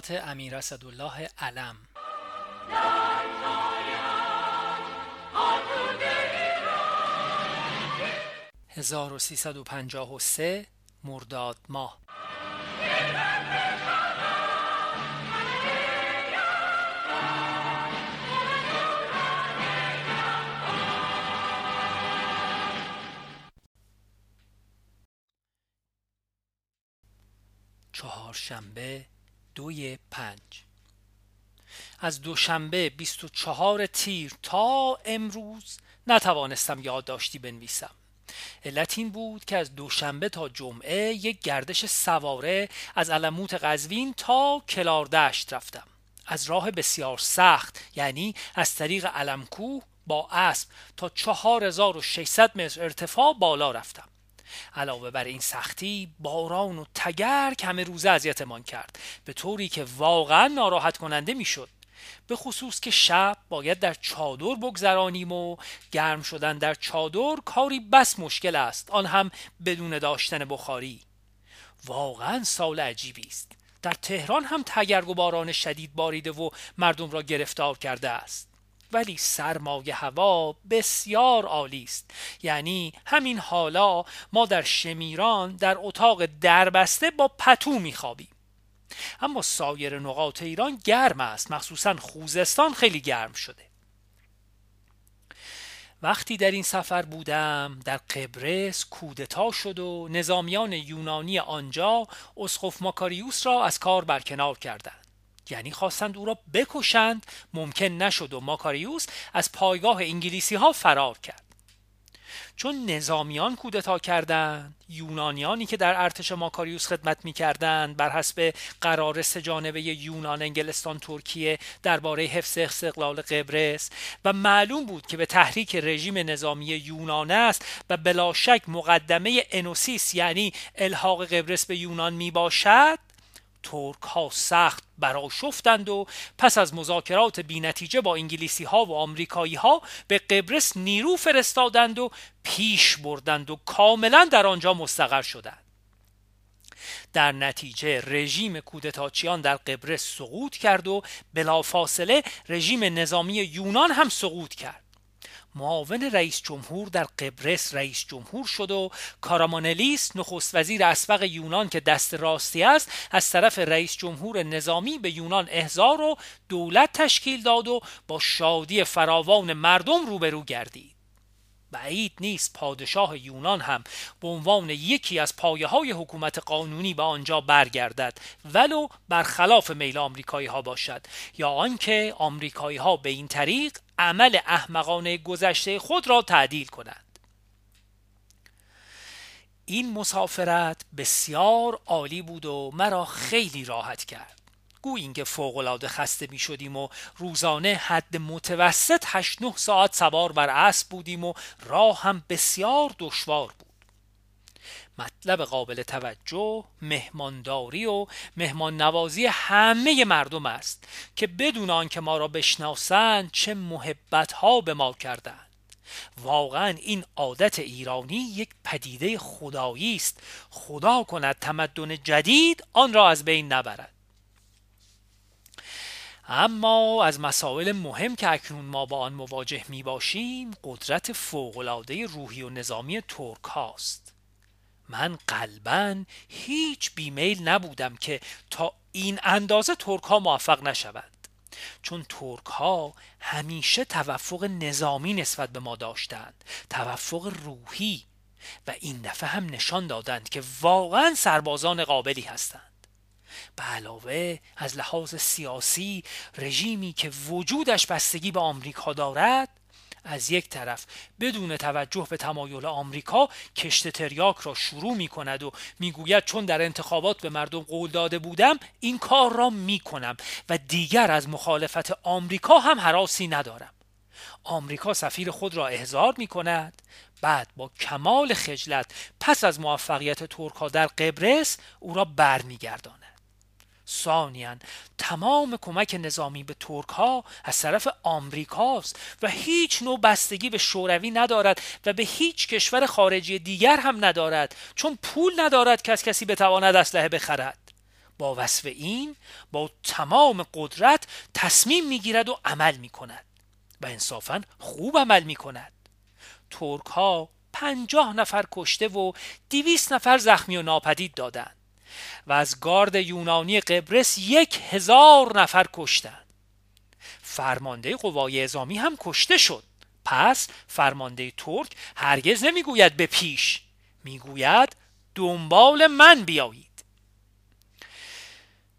خاطرات امیر اسدالله علم. 1353 مرداد ماه. دوی پنج. از دوشنبه 24 تیر تا امروز نتوانستم یادداشتی بنویسم. علت این بود که از دوشنبه تا جمعه یک گردش سواره از علموت قزوین تا کلاردشت رفتم. از راه بسیار سخت یعنی از طریق علمکوه با اسب تا 4600 متر ارتفاع بالا رفتم. علاوه بر این سختی باران و تگرگ همه روزه اذیتمان کرد. به طوری که واقعا ناراحت کننده می‌شد. به خصوص که شب باید در چادر بگذرانیم و گرم شدن در چادر کاری بس مشکل است. آن هم بدون داشتن بخاری. واقعا سال عجیبی است. در تهران هم تگرگ و باران شدید باریده و مردم را گرفتار کرده است. ولی سرمایه هوا بسیار عالی است. یعنی همین حالا ما در شمیران در اتاق دربسته با پتو میخوابیم. اما سایر نقاط ایران گرم است. مخصوصا خوزستان خیلی گرم شده. وقتی در این سفر بودم در قبرس کودتا شد و نظامیان یونانی آنجا اسقف ماکاریوس را از کار برکنار کردند. یعنی خواستند او را بکشند. ممکن نشد و ماکاریوس از پایگاه انگلیسی ها فرار کرد. چون نظامیان کودتا کردند یونانیانی که در ارتش ماکاریوس خدمت می‌کردند بر حسب قرار سجانبه یونان انگلستان ترکیه درباره حفظ استقلال قبرس. و معلوم بود که به تحریک رژیم نظامی یونان است و بلا شک مقدمه انوسیس یعنی الحاق قبرس به یونان می باشد ترک ها سخت براشفتند و پس از مذاکرات بینتیجه با انگلیسی ها و آمریکایی ها به قبرس نیرو فرستادند و پیش بردند و کاملا در آنجا مستقر شدند. در نتیجه رژیم کودتاچیان در قبرس سقوط کرد و بلافاصله رژیم نظامی یونان هم سقوط کرد. معاون رئیس جمهور در قبرس رئیس جمهور شد و کارامانلیس نخست وزیر اسبق یونان که دست راستی است از طرف رئیس جمهور نظامی به یونان احضار و دولت تشکیل داد و با شادی فراوان مردم روبرو گردید. بعید نیست پادشاه یونان هم به عنوان یکی از پایه های حکومت قانونی به آنجا برگردد ولو برخلاف میل آمریکایی ها باشد یا آنکه آمریکایی ها به این طریق عمل احمقانه گذشته خود را تعدیل کنند. این مسافرت بسیار عالی بود و مرا خیلی راحت کرد. گویی اینکه فوقالعاده خسته می شدیم و روزانه حد متوسط 8 9 ساعت سوار بر اسب بودیم و راه هم بسیار دشوار بود. مطلب قابل توجه مهمانداری و مهمان نوازی همه مردم است که بدون آنکه ما را بشناسند چه محبت ها به ما کردند. واقعا این عادت ایرانی یک پدیده خدایی است. خدا کند تمدن جدید آن را از بین نبرد. اما از مسائل مهم که اکنون ما با آن مواجه می باشیم قدرت فوقالعاده روحی و نظامی ترک هاست. من قلبا هیچ بیمیل نبودم که تا این اندازه ترک ها موفق نشوند. چون ترک ها همیشه توفق نظامی نسبت به ما داشتند توفق روحی و این دفعه هم نشان دادند که واقعا سربازان قابلی هستند. به علاوه از لحاظ سیاسی رژیمی که وجودش بستگی به آمریکا دارد از یک طرف. بدون توجه به تمایل آمریکا کشت تریاک را شروع می کند و می‌گوید چون در انتخابات به مردم قول داده بودم این کار را می کنم و دیگر از مخالفت آمریکا هم حراسی ندارم. آمریکا سفیر خود را احضار می کند. بعد با کمال خجلت پس از موفقیت ترک در قبرس او را برمیگرداند. ثانیا تمام کمک نظامی به ترک ها از طرف آمریکاست و هیچ نوع بستگی به شوروی ندارد و به هیچ کشور خارجی دیگر هم ندارد چون پول ندارد که از کسی بتواند اسلحه بخرد. با وصف این با تمام قدرت تصمیم می‌گیرد و عمل می کند و انصافا خوب عمل می کند ترک ها پنجاه نفر کشته و دیویست نفر زخمی و ناپدید دادند. و از گارد یونانی قبرس یک هزار نفر کشتند. فرمانده قوای ازامی هم کشته شد. پس فرمانده ترک هرگز نمی‌گوید به پیش می‌گوید دنبال من بیایید.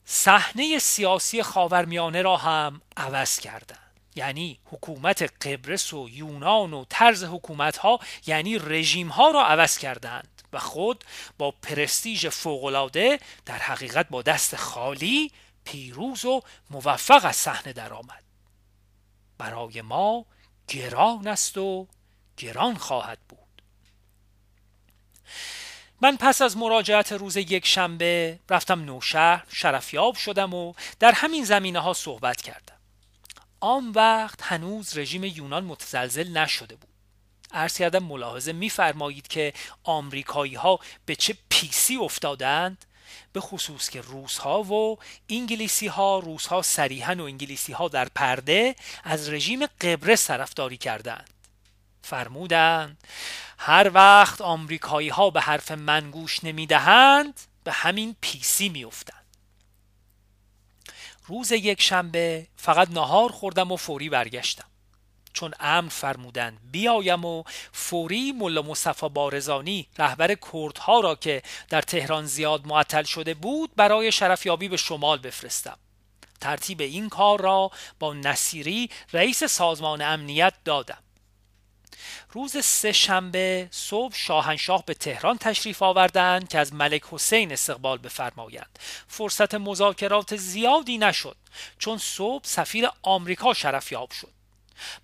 صحنه سیاسی خاورمیانه را هم عوض کردند. یعنی حکومت قبرس و یونان و طرز حکومت ها یعنی رژیم ها را عوض کردند. و خود با پرستیژ فوقالعاده در حقیقت با دست خالی پیروز و موفق از صحنه درآمد. برای ما گران است و گران خواهد بود. من پس از مراجعت روز یک شنبه رفتم نوشهر شرفیاب شدم و در همین زمینه ها صحبت کردم. آن وقت هنوز رژیم یونان متزلزل نشده بود. عرض کردم ملاحظه میفرمایید که آمریکایی ها به چه پیسی افتادند؟ به خصوص که روس ها و انگلیسی ها روس ها صریحا و انگلیسی ها در پرده از رژیم قبرس طرفداری کردند. فرمودند هر وقت آمریکایی ها به حرف من گوش نمی‌دهند به همین پیسی میافتند. روز یک شنبه فقط نهار خوردم و فوری برگشتم. چون امر فرمودند بیایم و فوری ملا مصطفی بارزانی رهبر کردها را که در تهران زیاد معطل شده بود برای شرفیابی به شمال بفرستم. ترتیب این کار را با نصیری رئیس سازمان امنیت دادم. روز سه شنبه صبح شاهنشاه به تهران تشریف آوردند که از ملک حسین استقبال بفرمایند. فرصت مذاکرات زیادی نشد چون صبح سفیر آمریکا شرفیاب شد.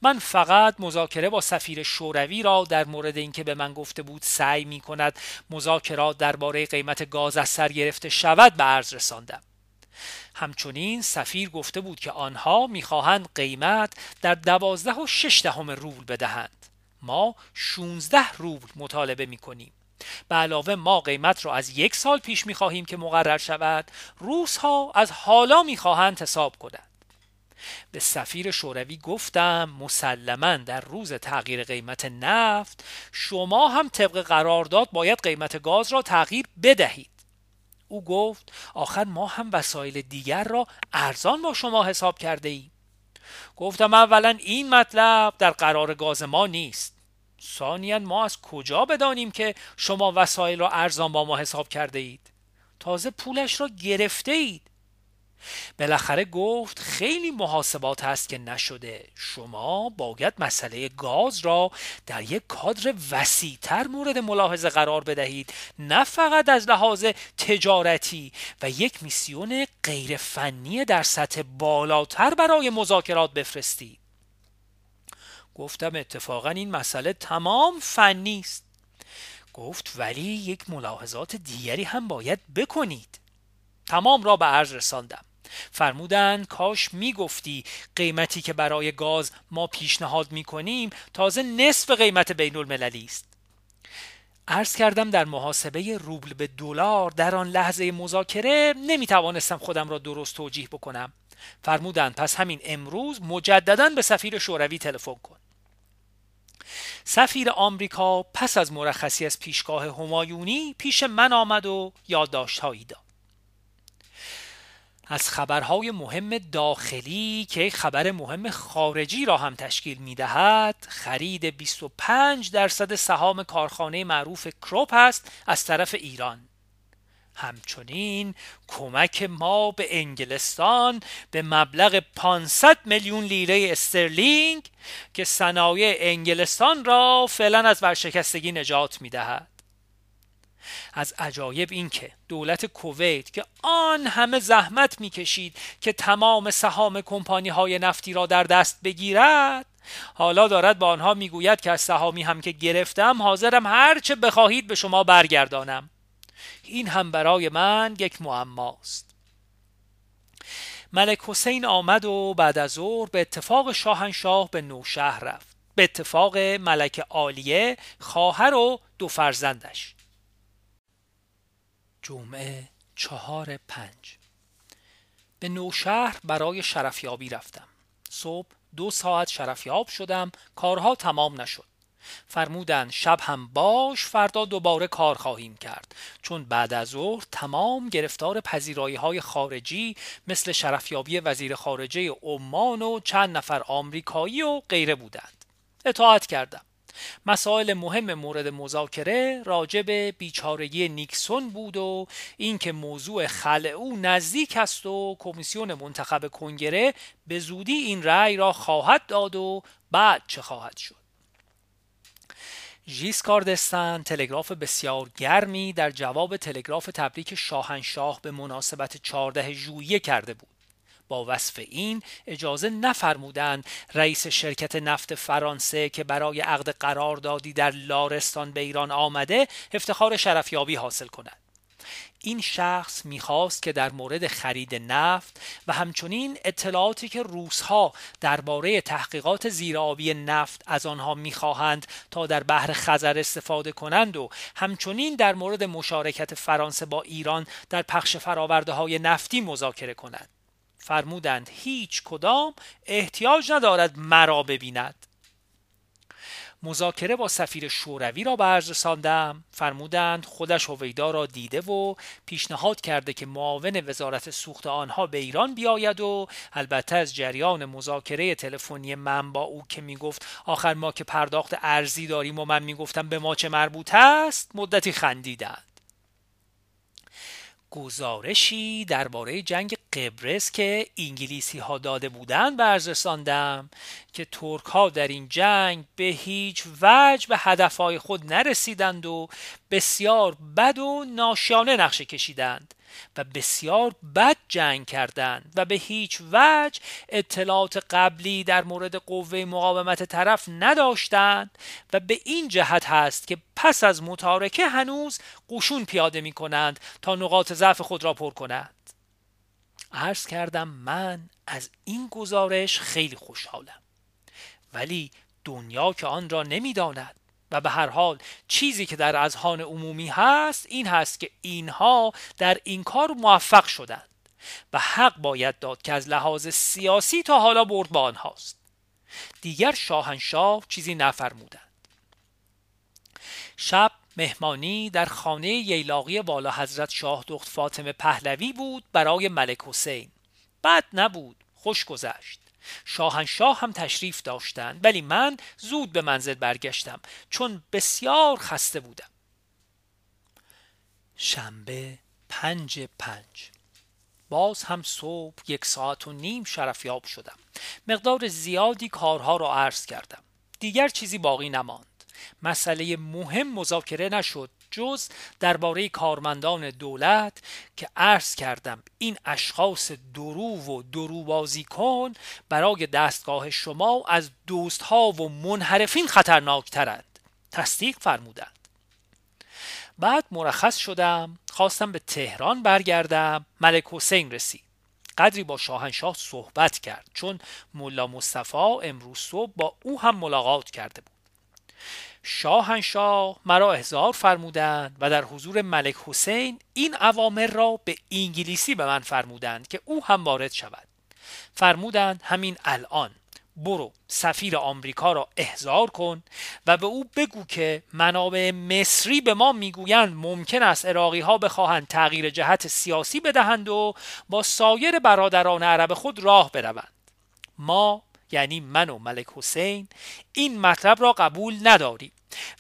من فقط مذاکره با سفیر شوروی را در مورد اینکه به من گفته بود سعی می کند مذاکرات درباره قیمت گاز از سر گرفته شود به عرض رساندم. همچنین سفیر گفته بود که آنها می‌خواهند قیمت در دوازده و شش دهم روبل بدهند. ما 16 روبل مطالبه می کنیم. به علاوه ما قیمت را از یک سال پیش می خواهیم که مقرر شود. روس ها از حالا می خواهند حساب کنند. به سفیر شوروی گفتم مسلما در روز تغییر قیمت نفت شما هم طبق قرارداد باید قیمت گاز را تغییر بدهید. او گفت آخر ما هم وسایل دیگر را ارزان با شما حساب کرده ایم. گفتم اولا این مطلب در قرار گاز ما نیست. ثانیا ما از کجا بدانیم که شما وسایل را ارزان با ما حساب کرده اید؟ تازه پولش را گرفته اید. بالاخره گفت خیلی محاسبات هست که نشده. شما باید مسئله گاز را در یک کادر وسیعتر مورد ملاحظه قرار بدهید. نه فقط از لحاظ تجارتی و یک میسیون غیر فنی در سطح بالاتر برای مذاکرات بفرستید. گفتم اتفاقا این مسئله تمام فنی است. گفت ولی یک ملاحظات دیگری هم باید بکنید. تمام را به عرض رساندم. فرمودند کاش می‌گفتی قیمتی که برای گاز ما پیشنهاد می‌کنیم تازه نصف قیمت بین المللی است. عرض کردم در محاسبه روبل به دلار در آن لحظه مذاکره نمی‌توانستم خودم را درست توجیه بکنم. فرمودند پس همین امروز مجددا به سفیر شوروی تلفن کن. سفیر آمریکا پس از مرخصی از پیشگاه همایونی پیش من آمد و یادداشتهایی داد. از خبرهای مهم داخلی که خبر مهم خارجی را هم تشکیل می دهد خرید 25 درصد سهام کارخانه معروف کروپ است از طرف ایران همچنین کمک ما به انگلستان به مبلغ 500 میلیون لیره استرلینگ که صنایع انگلستان را فعلا از ورشکستگی نجات می دهد. از عجایب این که دولت کویت که آن همه زحمت می‌کشید که تمام سهام کمپانی های نفتی را در دست بگیرد حالا دارد با آنها می‌گوید که از سهامی هم که گرفتم حاضرم هرچه بخواهید به شما برگردانم. این هم برای من یک معماست ملک حسین آمد و بعد از ظهر به اتفاق شاهنشاه به نوشهر رفت. به اتفاق ملک عالیه خواهر و دو فرزندش. جمعه چهار پنج. به نوشهر برای شرفیابی رفتم. صبح دو ساعت شرفیاب شدم کارها تمام نشد. فرمودند شب هم باش فردا دوباره کار خواهیم کرد. چون بعد از ظهر تمام گرفتار پذیرایی های خارجی مثل شرفیابی وزیر خارجه عمان و چند نفر آمریکایی و غیره بودند. اطاعت کردم. مسائل مهم مورد مذاکره راجع به بیچارگی نیکسون بود و اینکه موضوع خلع او نزدیک است و کمیسیون منتخب کنگره به زودی این رأی را خواهد داد و بعد چه خواهد شد. ژیسکاردستان تلگراف بسیار گرمی در جواب تلگراف تبریک شاهنشاه به مناسبت 14 ژوئیه کرده بود. با وصف این اجازه نفرمودند رئیس شرکت نفت فرانسه که برای عقد قراردادی در لارستان به ایران آمده افتخار شرفیابی حاصل کند. این شخص می‌خواست که در مورد خرید نفت و همچنین اطلاعاتی که روسها درباره تحقیقات زیرآبی نفت از آنها می‌خواهند تا در بحر خزر استفاده کنند و همچنین در مورد مشارکت فرانسه با ایران در پخش فراورده های نفتی مذاکره کنند. فرمودند هیچ کدام احتیاج ندارد مرا ببیند. مذاکره با سفیر شوروی را به عرض رساندم فرمودند خودش هویدا را دیده و پیشنهاد کرده که معاون وزارت سوخت آنها به ایران بیاید و البته از جریان مذاکره تلفنی من با او که می‌گفت آخر ما که پرداخت ارزی داریم و من می‌گفتم به ما چه مربوط است مدتی خندیدند. گزارشی درباره جنگ قبرس که انگلیسی ها داده بودند برزرساندم که ترک ها در این جنگ به هیچ وجه به هدفهای خود نرسیدند و بسیار بد و ناشیانه نقشه کشیدند و بسیار بد جنگ کردند و به هیچ وجه اطلاعات قبلی در مورد قوه مقاومت طرف نداشتند و به این جهت هست که پس از متارکه هنوز قشون پیاده می کنند تا نقاط ضعف خود را پر کنند. عرض کردم من از این گزارش خیلی خوشحالم. ولی دنیا که آن را نمی‌داند و به هر حال چیزی که در اذهان عمومی هست این هست که اینها در این کار موفق شدند و حق باید داد که از لحاظ سیاسی تا حالا برد با آنهاست. دیگر شاهنشاه چیزی نفرمودند. شب مهمانی در خانه ییلاقی والا حضرت شاه دخت فاطمه پهلوی بود برای ملک حسین. بد نبود خوش گذشت. شاهنشاه هم تشریف داشتند ولی من زود به منزل برگشتم چون بسیار خسته بودم. شنبه پنج پنج. باز هم صبح یک ساعت و نیم شرفیاب شدم. مقدار زیادی کارها را عرض کردم. دیگر چیزی باقی نماند. مسئله مهم مذاکره نشد جز درباره کارمندان دولت که عرض کردم این اشخاص درو و دروبازی کن برای دستگاه شما از دوست ها و منحرفین خطرناکترند. تصدیق فرمودند. بعد مرخص شدم خواستم به تهران برگردم. ملک حسین رسید. قدری با شاهنشاه صحبت کرد چون ملا مصطفی امروز صبح با او هم ملاقات کرده بود. شاهنشاه مرا احضار فرمودند و در حضور ملک حسین این عوامر را به انگلیسی به من فرمودند که او هم وارد شود. فرمودند همین الان برو سفیر آمریکا را احضار کن و به او بگو که منابع مصری به ما می‌گویند ممکن است عراقی ها بخواهند تغییر جهت سیاسی بدهند و با سایر برادران عرب خود راه بروند. ما یعنی من و ملک حسین این مطلب را قبول نداریم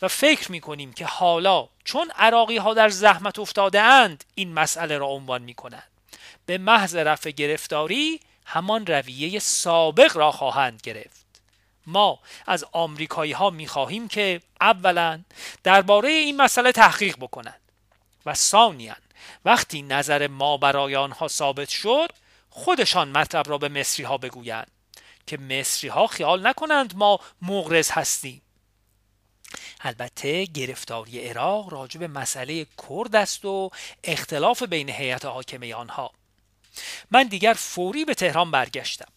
و فکر می کنیم که حالا چون عراقی ها در زحمت افتاده اند این مسئله را عنوان می کنند به محض رفع گرفتاری همان رویه سابق را خواهند گرفت. ما از آمریکایی ها می خواهیم که اولا درباره این مسئله تحقیق بکنند و ثانیا وقتی نظر ما برای آنها ثابت شد خودشان مطلب را به مصری ها بگویند. که مصری ها خیال نکنند ما مغرض هستیم. البته گرفتاری عراق راجع به مسئله کرد است و اختلاف بین هیئت حاکمه آنها. من دیگر فوری به تهران برگشتم.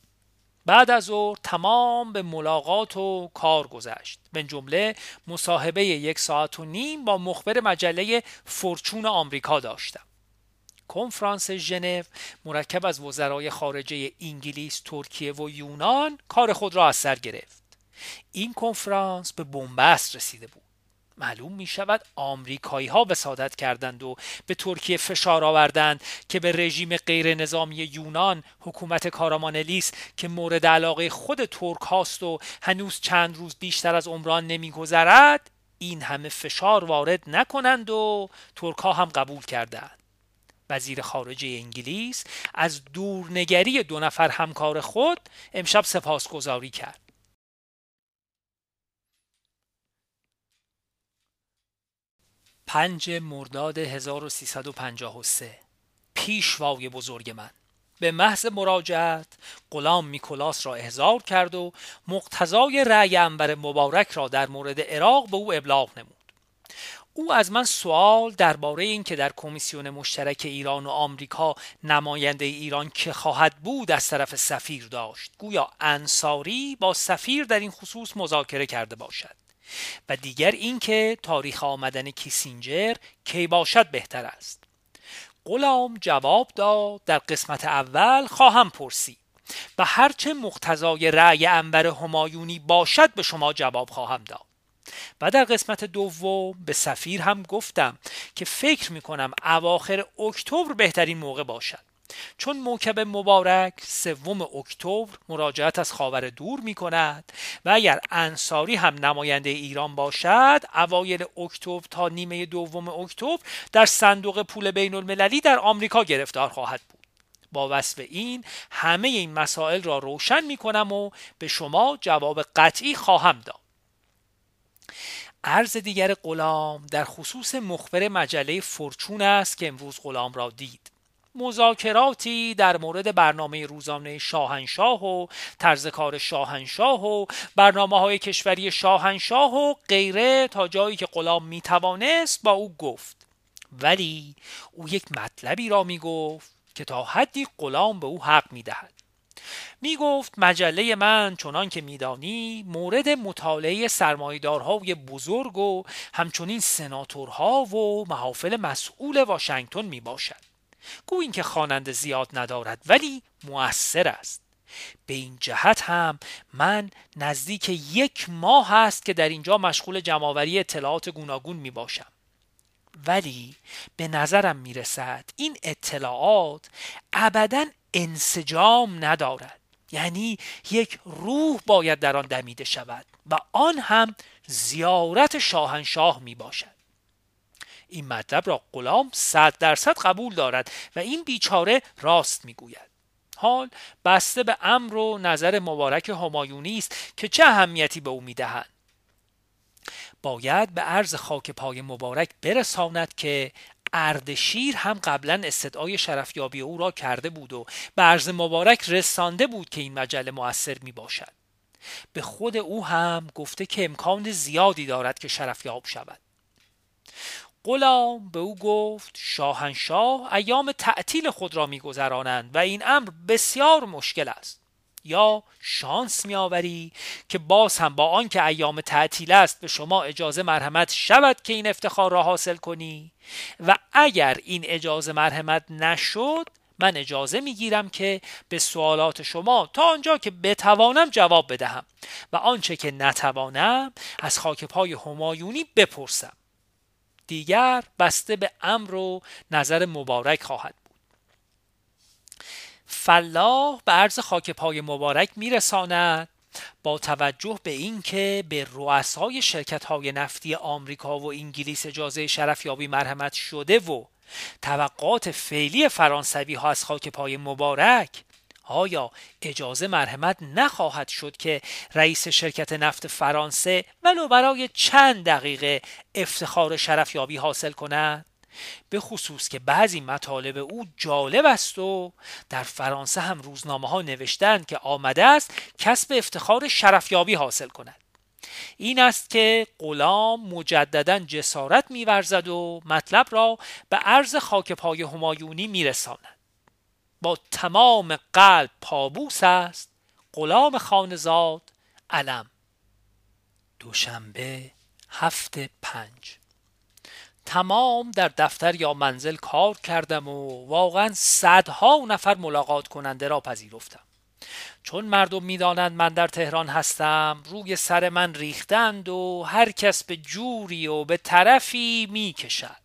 بعد از او تمام به ملاقات و کار گذشت. به جمله مصاحبه یک ساعت و نیم با مخبر مجله فورچون آمریکا داشتم. کنفرانس ژنو مرکب از وزرای خارجه انگلیس، ترکیه و یونان کار خود را از سر گرفت. این کنفرانس به بنبست رسیده بود. معلوم می شود آمریکایی ها وسادت کردند و به ترکیه فشار آوردند که به رژیم غیر نظامی یونان حکومت کارامانلیس که مورد علاقه خود ترک هاست و هنوز چند روز بیشتر از عمران نمیگذرد این همه فشار وارد نکنند و ترک ها هم قبول کردند وزیر خارجه انگلیس از دورنگری دو نفر همکار خود امشب سپاسگزاری کرد. پنج مرداد 1353 پیشوای بزرگ من. به محض مراجعت غلام میکولاس را احضار کرد و مقتضای رأی انبر مبارک را در مورد عراق به او ابلاغ نمود. او از من سوال درباره اینکه در کمیسیون مشترک ایران و آمریکا نماینده ایران که خواهد بود از طرف سفیر داشت. گویا انصاری با سفیر در این خصوص مذاکره کرده باشد. و دیگر اینکه تاریخ آمدن کیسینجر کی باشد بهتر است. غلام جواب داد در قسمت اول خواهم پرسی و هرچه مقتضای رأی انبر همایونی باشد به شما جواب خواهم داد. و در قسمت دوم به سفیر هم گفتم که فکر می کنم اواخر اکتبر بهترین موقع باشد. چون موکب مبارک سوم اکتبر مراجعت از خاور دور می کند و اگر انصاری هم نماینده ایران باشد اوایل اکتبر تا نیمه دوم اکتبر در صندوق پول بین المللی در آمریکا گرفتار خواهد بود. با وصف این همه این مسائل را روشن می کنم و به شما جواب قطعی خواهم داد. عرض دیگر غلام در خصوص مخبر مجله فرچون است که امروز غلام را دید. مذاکراتی در مورد برنامه روزانه شاهنشاه و طرز کار شاهنشاه و برنامه های کشوری شاهنشاه و غیره تا جایی که غلام می توانست با او گفت. ولی او یک مطلبی را می گفت که تا حدی غلام به او حق می دهد می گفت مجله من چنان که میدانی مورد مطالعه سرمایدارهای بزرگ و همچنین سناتورها و محافل مسئول واشنگتن می باشد گو این که خواننده زیاد ندارد ولی موثر است. به این جهت هم من نزدیک یک ماه است که در اینجا مشغول جمعآوری اطلاعات گوناگون می باشم ولی به نظرم می رسد این اطلاعات ابدا انسجام ندارد. یعنی یک روح باید در آن دمیده شود و آن هم زیارت شاهنشاه می باشد این مطلب را غلام صد درصد قبول دارد و این بیچاره راست می‌گوید. حال بسته به امر و نظر مبارک همایونی است که چه اهمیتی به او می‌دهند باید به عرض خاک پای مبارک برساند که اردشیر هم قبلا استدعای شرفیابی او را کرده بود و عرض مبارک رسانده بود که این مجله موثر می باشد به خود او هم گفته که امکان زیادی دارد که شرفیاب شود. غلام به او گفت شاهنشاه ایام تعطیل خود را میگذرانند و این امر بسیار مشکل است. یا شانس میآوری که باز هم با آنکه ایام تعطیل است به شما اجازه مرحمت شود که این افتخار را حاصل کنی. و اگر این اجازه مرحمت نشد من اجازه می‌گیرم که به سوالات شما تا آنجا که بتوانم جواب بدهم و آنچه که نتوانم از خاک پای همایونی بپرسم. دیگر بسته به امر و نظر مبارک خواهد فلاح به عرض خاک پای مبارک میرساند با توجه به اینکه به رؤسای شرکت های نفتی آمریکا و انگلیس اجازه شرفیابی مرحمت شده و توقعات فعلی فرانسوی ها از خاک پای مبارک آیا اجازه مرحمت نخواهد شد که رئیس شرکت نفت فرانسه ولو برای چند دقیقه افتخار شرفیابی حاصل کند؟ به خصوص که بعضی مطالب او جالب است و در فرانسه هم روزنامه ها نوشتند که آمده است کسب افتخار شرفیابی حاصل کند. این است که غلام مجددا جسارت میورزد و مطلب را به عرض خاک پای همایونی میرساند. با تمام قلب پابوس است. غلام خانزاد علم. دوشنبه هفت پنج. تمام در دفتر یا منزل کار کردم و واقعا صدها نفر ملاقات کننده را پذیرفتم. چون مردم می‌دانند من در تهران هستم روی سر من ریختند و هر کس به جوری و به طرفی می‌کشد.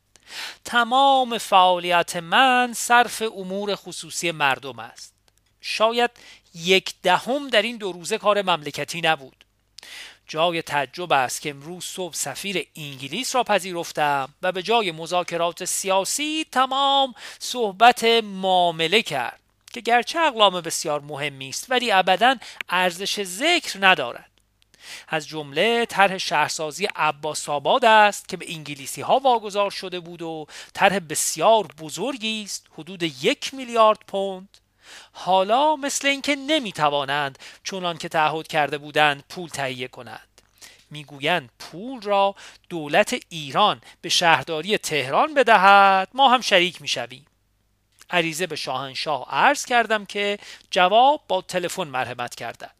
تمام فعالیت من صرف امور خصوصی مردم است. شاید یک دهم در این دو روزه کار مملکتی نبود. جای تعجب است که امروز صبح سفیر انگلیس را پذیرفتم و به جای مذاکرات سیاسی تمام صحبت معامله کرد که گرچه اقلام بسیار مهمی است ولی ابدا ارزش ذکر ندارد. از جمله طرح شهرسازی عباس آباد است که به انگلیسی ها واگذار شده بود و طرح بسیار بزرگی است حدود یک میلیارد پوند. حالا مثل اینکه نمی‌توانند چونان که تعهد کرده بودند پول تهیه کنند. می‌گویند پول را دولت ایران به شهرداری تهران بدهد ما هم شریک می‌شویم. عریضه به شاهنشاه عرض کردم که جواب با تلفن مرحمت کردند.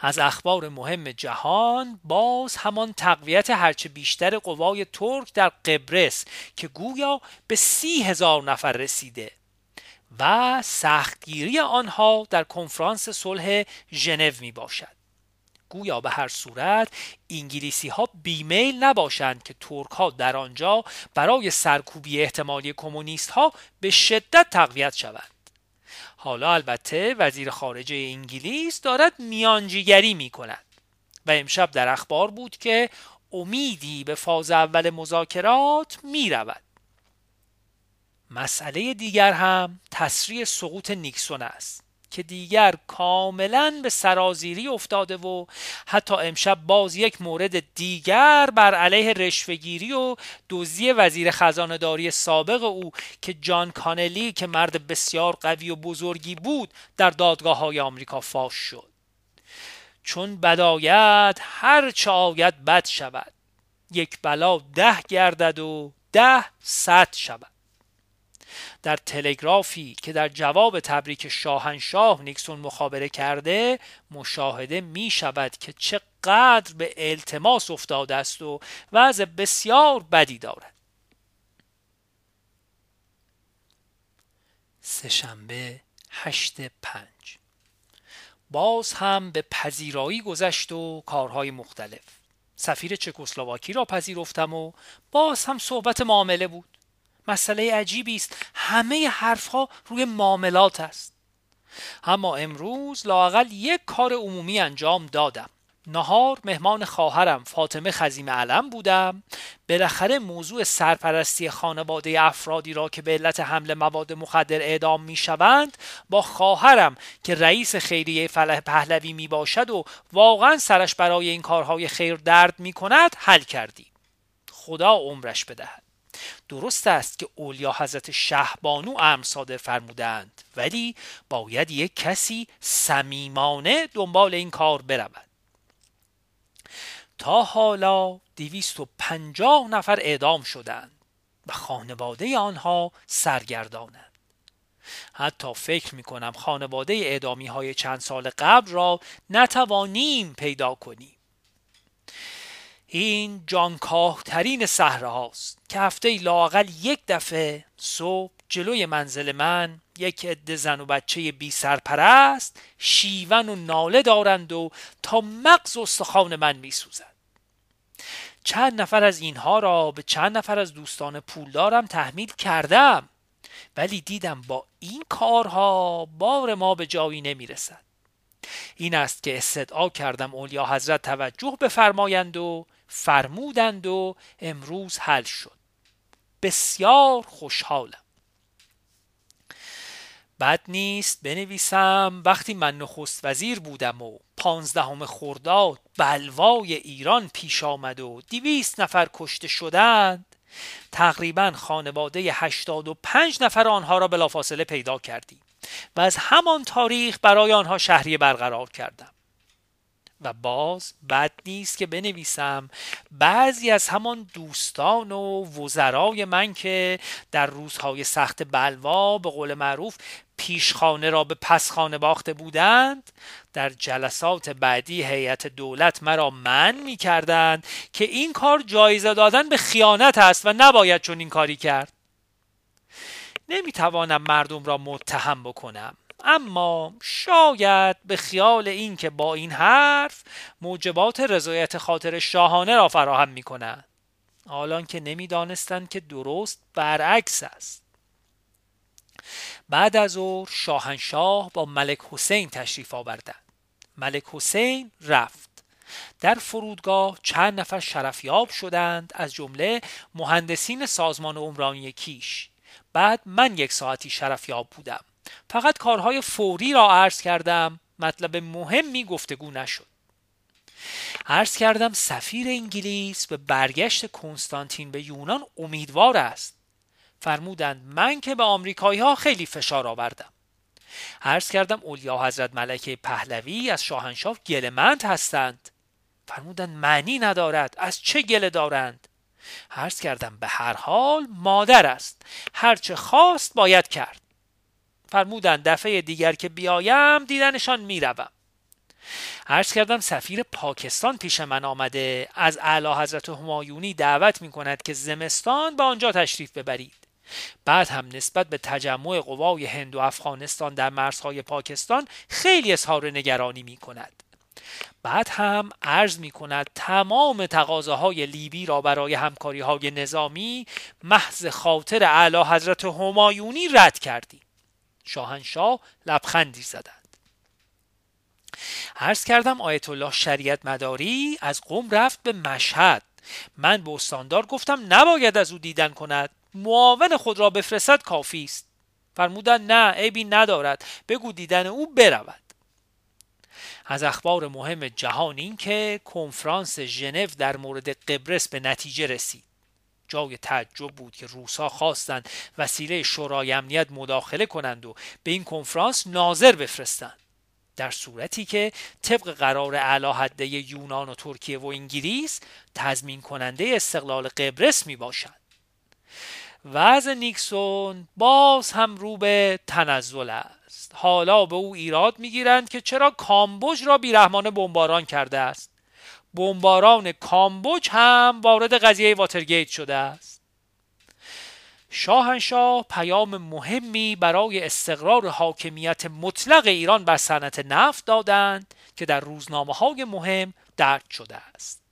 از اخبار مهم جهان باز همان تقویت هرچه بیشتر قوای ترک در قبرس که گویا به سی هزار نفر رسیده. و سختگیری آنها در کنفرانس صلح ژنو می باشد گویا به هر صورت انگلیسی ها بیمیل نباشند که ترک ها در آنجا برای سرکوبی احتمالی کمونیست ها به شدت تقویت شوند. حالا البته وزیر خارجه انگلیس دارد میانجیگری می کند و امشب در اخبار بود که امیدی به فاز اول مذاکرات می رود مسئله دیگر هم تسریع سقوط نیکسون است که دیگر کاملا به سرازیری افتاده و حتی امشب باز یک مورد دیگر بر علیه رشوهگیری و دزدی وزیر خزانه داری سابق او که جان کانلی که مرد بسیار قوی و بزرگی بود در دادگاه های آمریکا فاش شد. چون بداید هر چه آید بد شود. یک بلا ده گردد و ده صد شود. در تلگرافی که در جواب تبریک شاهنشاه نیکسون مخابره کرده مشاهده می شود که چقدر به التماس افتاده است و وضع بسیار بدی دارد. سهشنبه هشت پنج. باز هم به پذیرایی گذشت و کارهای مختلف. سفیر چکسلواکی را پذیرفتم و باز هم صحبت معامله بود. مسئله عجیبی است. همه حرفها روی معاملات است. اما امروز لاقل یک کار عمومی انجام دادم. نهار مهمان خواهرم فاطمه خزیم علم بودم. بالاخره موضوع سرپرستی خانواده افرادی را که به علت حمل مواد مخدر اعدام می شوند با خواهرم که رئیس خیریه فلح پهلوی می باشد و واقعا سرش برای این کارهای خیر درد می کند حل کردیم. خدا عمرش بدهد. درست است که اولیا حضرت شهبانو امر صادر فرمودند ولی باید یک کسی صمیمانه دنبال این کار برود. تا حالا دویست و پنجاه نفر اعدام شدند و خانواده آنها سرگردانند. حتی فکر می کنم خانواده اعدامی های چند سال قبل را نتوانیم پیدا کنیم. این جانکاه ترین صحره هاست که هفته لاقل یک دفعه صبح جلوی منزل من یک عده زن و بچه بی سرپرست شیون و ناله دارند و تا مغز استخوان من می سوزند. چند نفر از اینها را به چند نفر از دوستان پولدارم تحمیل کردم ولی دیدم با این کارها بار ما به جایی نمی رسد. این است که استدعا کردم اولیا حضرت توجه بفرمایند و فرمودند و امروز حل شد. بسیار خوشحالم. بد نیست بنویسم وقتی من نخست وزیر بودم و پانزدهم خرداد بلوای ایران پیش آمد و دویست نفر کشته شدند تقریبا خانواده هشتاد و پنج نفر آنها را بلافاصله پیدا کردیم و از همان تاریخ برای آنها شهریه برقرار کردم. و باز بد نیست که بنویسم. بعضی از همان دوستان و وزرای من که در روزهای سخت بلوا به قول معروف پیشخانه را به پسخانه باخته بودند در جلسات بعدی هیئت دولت مرا من می کردند که این کار جایزه دادن به خیانت است و نباید چون این کاری کرد. نمی توانم مردم را متهم بکنم. اما شاید به خیال این که با این حرف موجبات رضایت خاطر شاهانه را فراهم می کنند حالان که نمی‌دانستند که درست برعکس است. بعد از ظهر شاهنشاه با ملک حسین تشریف آوردند. ملک حسین رفت. در فرودگاه چند نفر شرفیاب شدند از جمله مهندسین سازمان عمرانی کیش. بعد من یک ساعتی شرفیاب بودم. فقط کارهای فوری را عرض کردم. مطلب مهمی گفتگو نشد. عرض کردم سفیر انگلیس به برگشت کنستانتین به یونان امیدوار است. فرمودند من که به آمریکایی ها خیلی فشار آوردم. عرض کردم اولیا حضرت ملکه پهلوی از شاهنشاه گلمند هستند. فرمودند معنی ندارد. از چه گله دارند؟ عرض کردم به هر حال مادر است. هرچه خواست باید کرد. فرمودند دفعه دیگر که بیایم دیدنشان می‌روم. عرض کردم سفیر پاکستان پیش من آمده. از اعلی حضرت همایونی دعوت می کند که زمستان به آنجا تشریف ببرید. بعد هم نسبت به تجمع قوای هند و افغانستان در مرزهای پاکستان خیلی اظهار نگرانی می کند بعد هم عرض می کند تمام تقاضاهای لیبی را برای همکاری های نظامی محض خاطر اعلی حضرت همایونی رد کردیم. شاهنشاه لبخندی زدند. عرض کردم آیت الله شریعت مداری از قوم رفت به مشهد. من به استاندار گفتم نباید از او دیدن کند. معاون خود را بفرستد کافی است. فرمودند نه عیبی ندارد. بگو دیدن او برود. از اخبار مهم جهان این که کنفرانس ژنو در مورد قبرس به نتیجه رسید. جای تعجب بود که روسا خواستند وسیله شورای امنیت مداخله کنند و به این کنفرانس ناظر بفرستند. در صورتی که طبق قرار اعلی حده یونان و ترکیه و انگلیس تضمین کننده استقلال قبرس می باشند وضع نیکسون باز هم رو به تنزل است. حالا به او ایراد می‌گیرند که چرا کامبوج را بیرحمانه بمباران کرده است. بمباران کامبوج هم وارد قضیه واترگیت شده است. شاهنشاه پیام مهمی برای استقرار حاکمیت مطلق ایران بر صنعت نفت دادند که در روزنامه های مهم درد شده است.